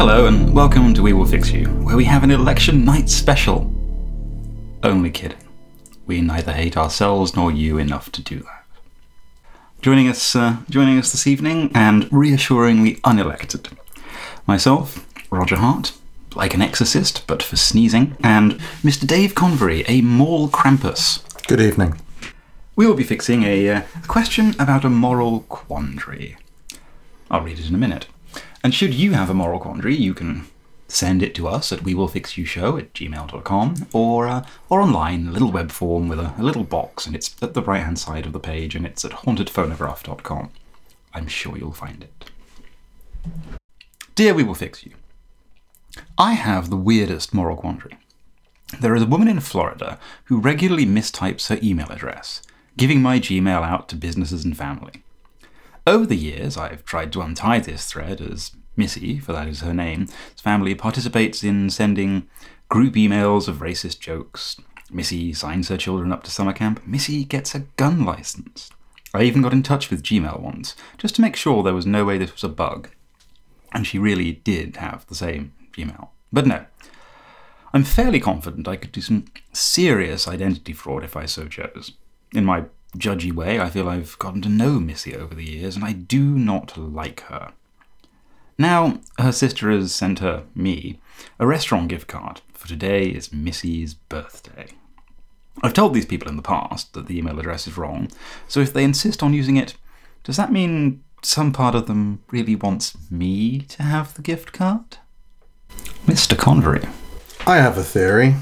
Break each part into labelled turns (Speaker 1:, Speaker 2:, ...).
Speaker 1: Hello, and welcome to We Will Fix You, where we have an election night special. Only kidding. We neither hate ourselves nor you enough to do that. Joining us, uh, joining us this evening, and reassuringly unelected, myself, Roger Hart, like an exorcist but for sneezing, and Mr. Dave Convery, a mall Krampus.
Speaker 2: Good evening.
Speaker 1: We will be fixing a, uh, a question about a moral quandary. I'll read it in a minute. And should you have a moral quandary, you can send it to us at we will fix you show at gmail.com or, uh, or online, a little web form with a, a little box, and it's at the right hand side of the page, and it's at hauntedphonograph.com. I'm sure you'll find it. Dear We Will Fix You, I have the weirdest moral quandary. There is a woman in Florida who regularly mistypes her email address, giving my Gmail out to businesses and family. Over the years, I've tried to untie this thread as Missy, for that is her name, family participates in sending group emails of racist jokes. Missy signs her children up to summer camp. Missy gets a gun license. I even got in touch with Gmail once, just to make sure there was no way this was a bug. And she really did have the same Gmail. But no. I'm fairly confident I could do some serious identity fraud if I so chose. In my judgy way, I feel I've gotten to know Missy over the years, and I do not like her. Now, her sister has sent her, me, a restaurant gift card, for today is Missy's birthday. I've told these people in the past that the email address is wrong, so if they insist on using it, does that mean some part of them really wants me to have the gift card? Mr. Convery.
Speaker 2: I have a theory.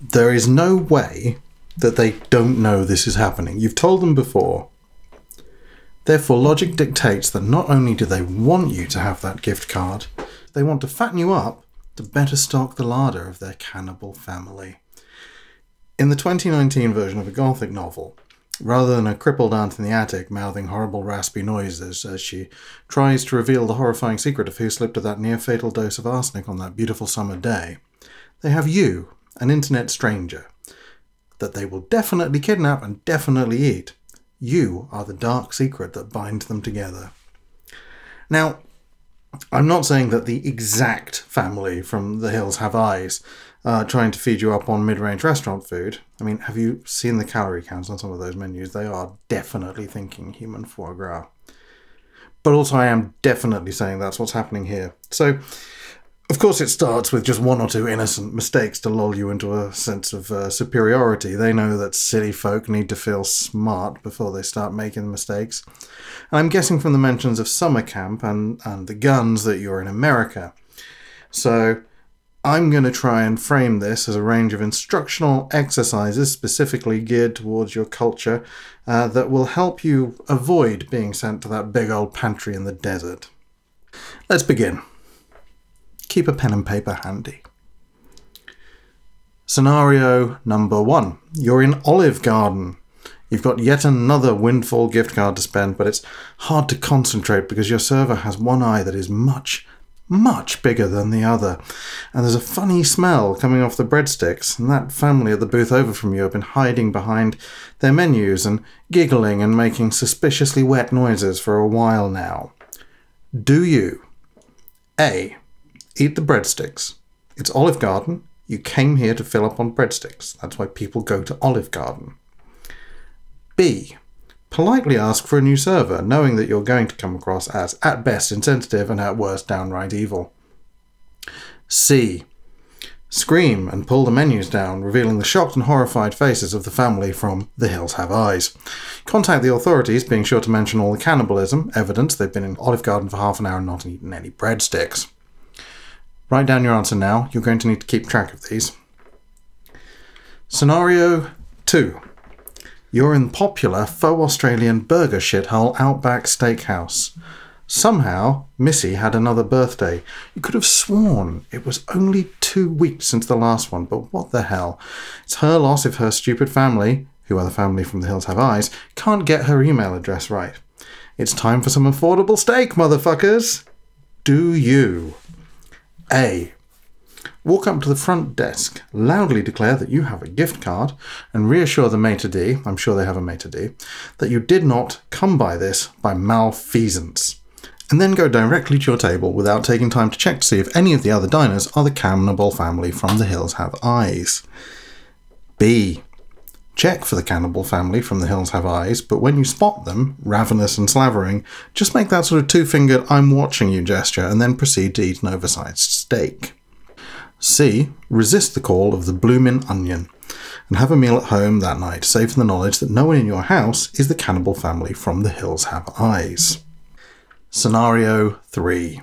Speaker 2: There is no way that they don't know this is happening. You've told them before. Therefore, logic dictates that not only do they want you to have that gift card, they want to fatten you up to better stock the larder of their cannibal family. In the 2019 version of a Gothic novel, rather than a crippled aunt in the attic mouthing horrible raspy noises as she tries to reveal the horrifying secret of who slipped her that near fatal dose of arsenic on that beautiful summer day, they have you, an internet stranger, that they will definitely kidnap and definitely eat. You are the dark secret that binds them together. Now, I'm not saying that the exact family from the hills have eyes uh, trying to feed you up on mid range restaurant food. I mean, have you seen the calorie counts on some of those menus? They are definitely thinking human foie gras. But also, I am definitely saying that's what's happening here. So, of course, it starts with just one or two innocent mistakes to lull you into a sense of uh, superiority. They know that city folk need to feel smart before they start making mistakes. And I'm guessing from the mentions of summer camp and, and the guns that you're in America. So I'm going to try and frame this as a range of instructional exercises specifically geared towards your culture uh, that will help you avoid being sent to that big old pantry in the desert. Let's begin keep a pen and paper handy. Scenario number one You're in Olive Garden. You've got yet another windfall gift card to spend, but it's hard to concentrate because your server has one eye that is much, much bigger than the other. And there's a funny smell coming off the breadsticks, and that family at the booth over from you have been hiding behind their menus and giggling and making suspiciously wet noises for a while now. Do you A eat the breadsticks. It's Olive Garden. You came here to fill up on breadsticks. That's why people go to Olive Garden. B. Politely ask for a new server, knowing that you're going to come across as, at best, insensitive and at worst, downright evil. C. Scream and pull the menus down, revealing the shocked and horrified faces of the family from The Hills Have Eyes. Contact the authorities, being sure to mention all the cannibalism, evidence they've been in Olive Garden for half an hour and not eaten any breadsticks. Write down your answer now. You're going to need to keep track of these. Scenario 2. You're in the popular faux Australian burger shithole Outback Steakhouse. Somehow, Missy had another birthday. You could have sworn it was only two weeks since the last one, but what the hell? It's her loss if her stupid family, who are the family from the Hills Have Eyes, can't get her email address right. It's time for some affordable steak, motherfuckers! Do you? A. walk up to the front desk, loudly declare that you have a gift card, and reassure the maitre d', I'm sure they have a maitre d', that you did not come by this by malfeasance. And then go directly to your table without taking time to check to see if any of the other diners are the cannibal family from the hills have eyes. B. Check for the cannibal family from the hills have eyes, but when you spot them, ravenous and slavering, just make that sort of two fingered I'm watching you gesture and then proceed to eat an oversized steak. C. Resist the call of the bloomin' onion and have a meal at home that night, safe in the knowledge that no one in your house is the cannibal family from the hills have eyes. Scenario 3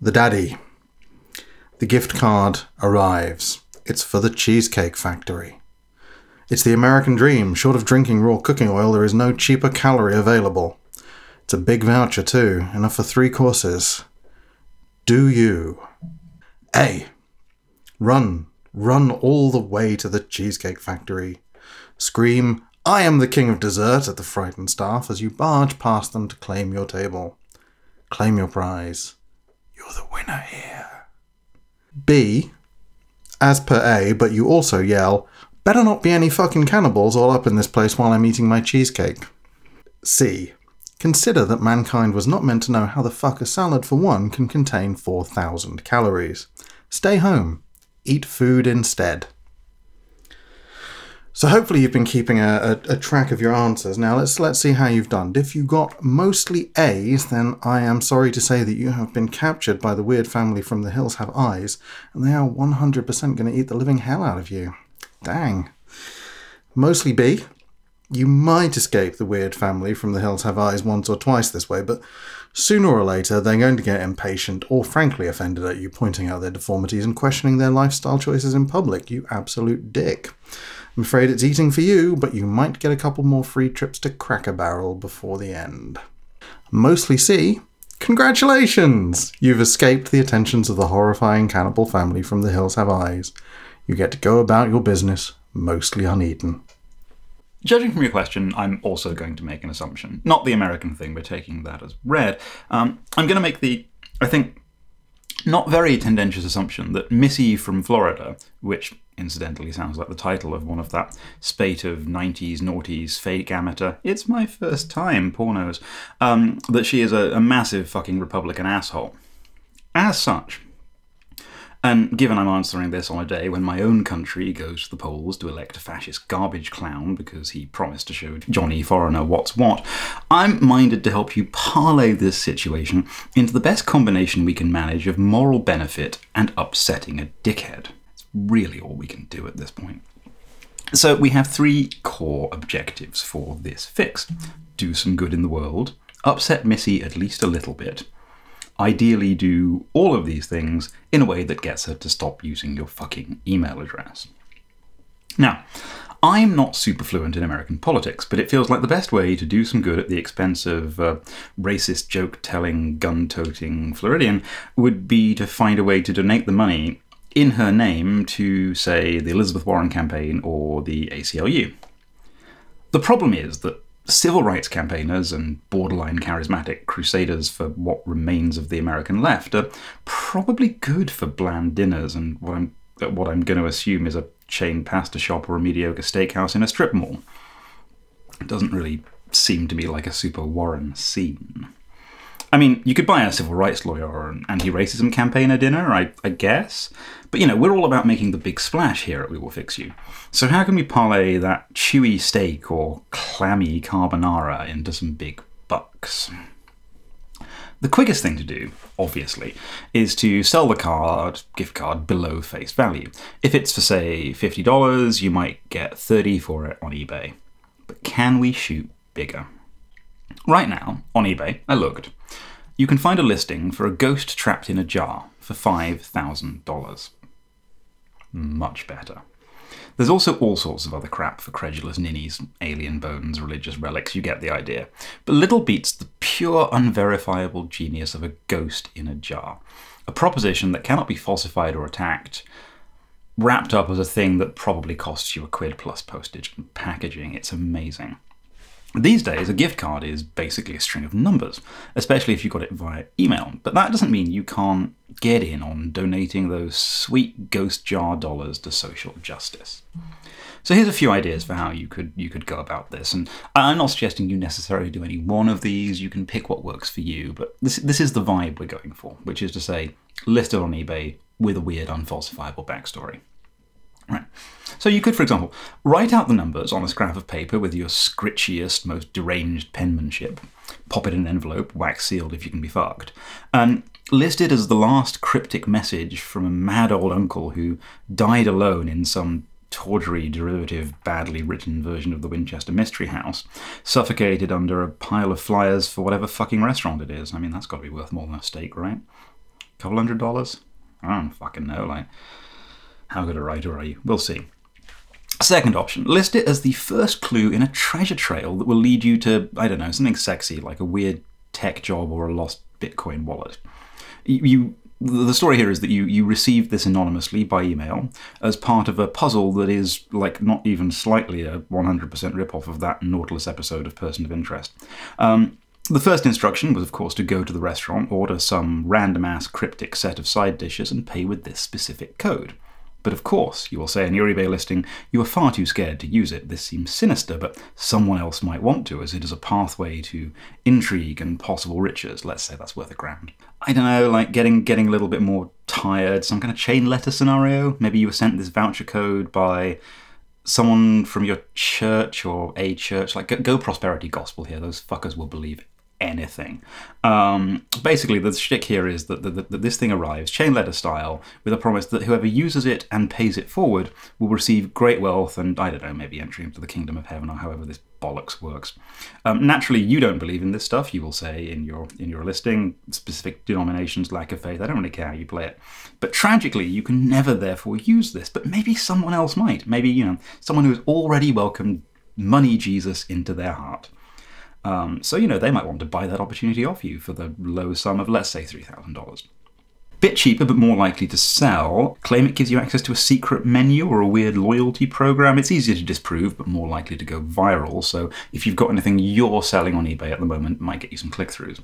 Speaker 2: The Daddy. The gift card arrives. It's for the Cheesecake Factory. It's the American dream. Short of drinking raw cooking oil, there is no cheaper calorie available. It's a big voucher, too, enough for three courses. Do you? A. Run, run all the way to the Cheesecake Factory. Scream, I am the king of dessert at the frightened staff as you barge past them to claim your table. Claim your prize. You're the winner here. B. As per A, but you also yell, Better not be any fucking cannibals all up in this place while I'm eating my cheesecake. C. Consider that mankind was not meant to know how the fuck a salad for one can contain 4,000 calories. Stay home. Eat food instead. So hopefully you've been keeping a, a, a, track of your answers. Now let's let's see how you've done. If you got mostly A's, then I am sorry to say that you have been captured by the weird family from the hills have eyes, and they are 100% going to eat the living hell out of you. Dang. Mostly B. You might escape the weird family from the hills have eyes once or twice this way, but sooner or later they're going to get impatient or frankly offended at you pointing out their deformities and questioning their lifestyle choices in public, you absolute dick. I'm afraid it's eating for you, but you might get a couple more free trips to Cracker Barrel before the end. Mostly C. Congratulations! You've escaped the attentions of the horrifying cannibal family from the hills have eyes. You get to go about your business mostly uneaten.
Speaker 1: Judging from your question, I'm also going to make an assumption. Not the American thing, but taking that as read. Um, I'm going to make the, I think, not very tendentious assumption that Missy from Florida, which incidentally sounds like the title of one of that spate of 90s noughties fake amateur it's my first time pornos um, that she is a, a massive fucking republican asshole as such and given I'm answering this on a day when my own country goes to the polls to elect a fascist garbage clown because he promised to show Johnny Foreigner what's what, I'm minded to help you parlay this situation into the best combination we can manage of moral benefit and upsetting a dickhead. It's really all we can do at this point. So we have three core objectives for this fix do some good in the world, upset Missy at least a little bit, ideally do all of these things in a way that gets her to stop using your fucking email address. Now, I'm not super fluent in American politics, but it feels like the best way to do some good at the expense of uh, racist joke telling, gun toting Floridian would be to find a way to donate the money in her name to, say, the Elizabeth Warren campaign or the ACLU. The problem is that civil rights campaigners and borderline charismatic crusaders for what remains of the American left are probably good for bland dinners and what I'm what I'm going to assume is a chain pasta shop or a mediocre steakhouse in a strip mall. It doesn't really seem to me like a super Warren scene. I mean, you could buy a civil rights lawyer or an anti racism campaigner dinner, I, I, guess. But you know, we're all about making the big splash here at We Will Fix You. So, how can we parlay that chewy steak or clammy carbonara into some big bucks? The quickest thing to do, obviously, is to sell the card, gift card, below face value. If it's for, say, $50, you might get 30 for it on eBay. But can we shoot bigger? Right now, on eBay, I looked, you can find a listing for a ghost trapped in a jar for $5,000. Much better. There's also all sorts of other crap for credulous ninnies, alien bones, religious relics, you get the idea. But little beats the pure, unverifiable genius of a ghost in a jar. A proposition that cannot be falsified or attacked, wrapped up as a thing that probably costs you a quid plus postage and packaging. It's amazing. These days, a gift card is basically a string of numbers, especially if you got it via email. But that doesn't mean you can't get in on donating those sweet ghost jar dollars to social justice. So here's a few ideas for how you could you could go about this, and I'm not suggesting you necessarily do any one of these. You can pick what works for you, but this this is the vibe we're going for, which is to say, listed on eBay with a weird, unfalsifiable backstory. Right. So you could, for example, write out the numbers on a scrap of paper with your scritchiest, most deranged penmanship, pop it in an envelope, wax sealed if you can be fucked, and list it as the last cryptic message from a mad old uncle who died alone in some tawdry, derivative, badly written version of the Winchester Mystery House, suffocated under a pile of flyers for whatever fucking restaurant it is. I mean, that's got to be worth more than a steak, right? A couple hundred dollars? I don't fucking know. Like, how good a writer are you? We'll see. Second option, list it as the first clue in a treasure trail that will lead you to, I don't know, something sexy like a weird tech job or a lost Bitcoin wallet. You, the story here is that you, you received this anonymously by email as part of a puzzle that is like not even slightly a 100% ripoff of that Nautilus episode of Person of Interest. Um, the first instruction was, of course, to go to the restaurant, order some random ass cryptic set of side dishes, and pay with this specific code. But of course, you will say in your eBay listing, you are far too scared to use it. This seems sinister, but someone else might want to, as it is a pathway to intrigue and possible riches. Let's say that's worth a grand. I don't know, like getting getting a little bit more tired, some kind of chain letter scenario. Maybe you were sent this voucher code by someone from your church or a church. Like, go, go prosperity gospel here. Those fuckers will believe anything. Um, basically, the shtick here is that, that, that, this thing arrives chain letter style with a promise that whoever uses it and pays it forward will receive great wealth and, I don't know, maybe entry into the kingdom of heaven or however this bollocks works. Um, naturally, you don't believe in this stuff. You will say in your in your listing specific denominations lack of faith. I don't really care how you play it. But tragically, you can never therefore use this. But maybe someone else might. Maybe you know someone who has already welcomed money Jesus into their heart. Um, so, you know, they might want to buy that opportunity off you for the low sum of, let's say, $3,000. Bit cheaper, but more likely to sell. Claim it gives you access to a secret menu or a weird loyalty program. It's easier to disprove, but more likely to go viral. So, if you've got anything you're selling on eBay at the moment, might get you some click throughs.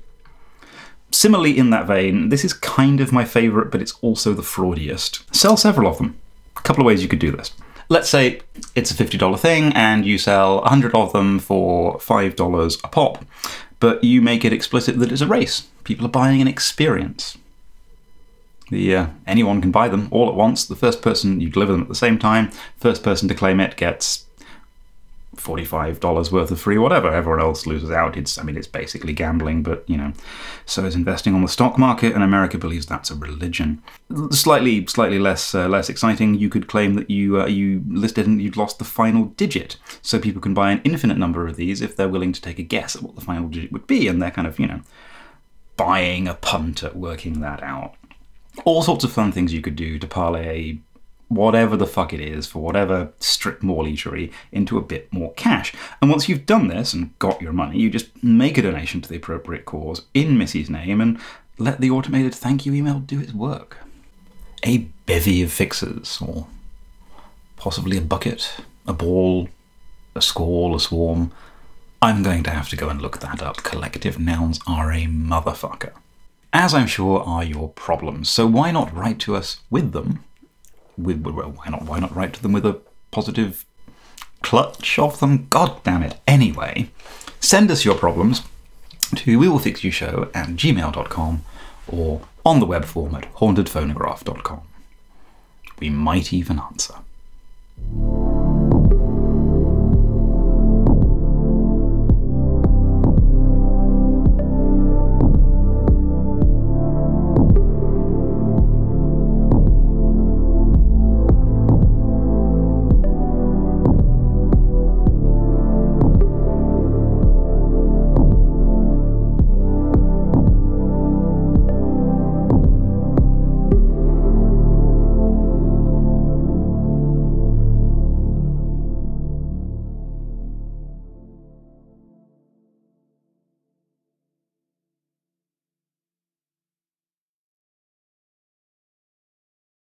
Speaker 1: Similarly, in that vein, this is kind of my favourite, but it's also the fraudiest. Sell several of them. A couple of ways you could do this. Let's say it's a $50 thing and you sell 100 of them for $5 a pop, but you make it explicit that it's a race. People are buying an experience. The, uh, anyone can buy them all at once. The first person you deliver them at the same time, first person to claim it gets $45 worth of free whatever. Everyone else loses out. It's, I mean, it's basically gambling, but, you know, so is investing on the stock market, and America believes that's a religion. Slightly, slightly less, uh, less exciting, you could claim that you, uh, you listed and you'd lost the final digit. So people can buy an infinite number of these if they're willing to take a guess at what the final digit would be, and they're kind of, you know, buying a punt at working that out. All sorts of fun things you could do to parlay whatever the fuck it is for whatever strip mall eatery into a bit more cash. And once you've done this and got your money, you just make a donation to the appropriate cause in Missy's name and let the automated thank you email do its work. A bevy of fixes, or possibly a bucket, a ball, a squall, a swarm. I'm going to have to go and look that up. Collective nouns are a motherfucker. As I'm sure are your problems, so why not write to us with them with, well, why not? Why not write to them with a positive clutch of them? God damn it! Anyway, send us your problems to we will fix you show at gmail.com or on the web form at hauntedphonograph.com. We might even answer.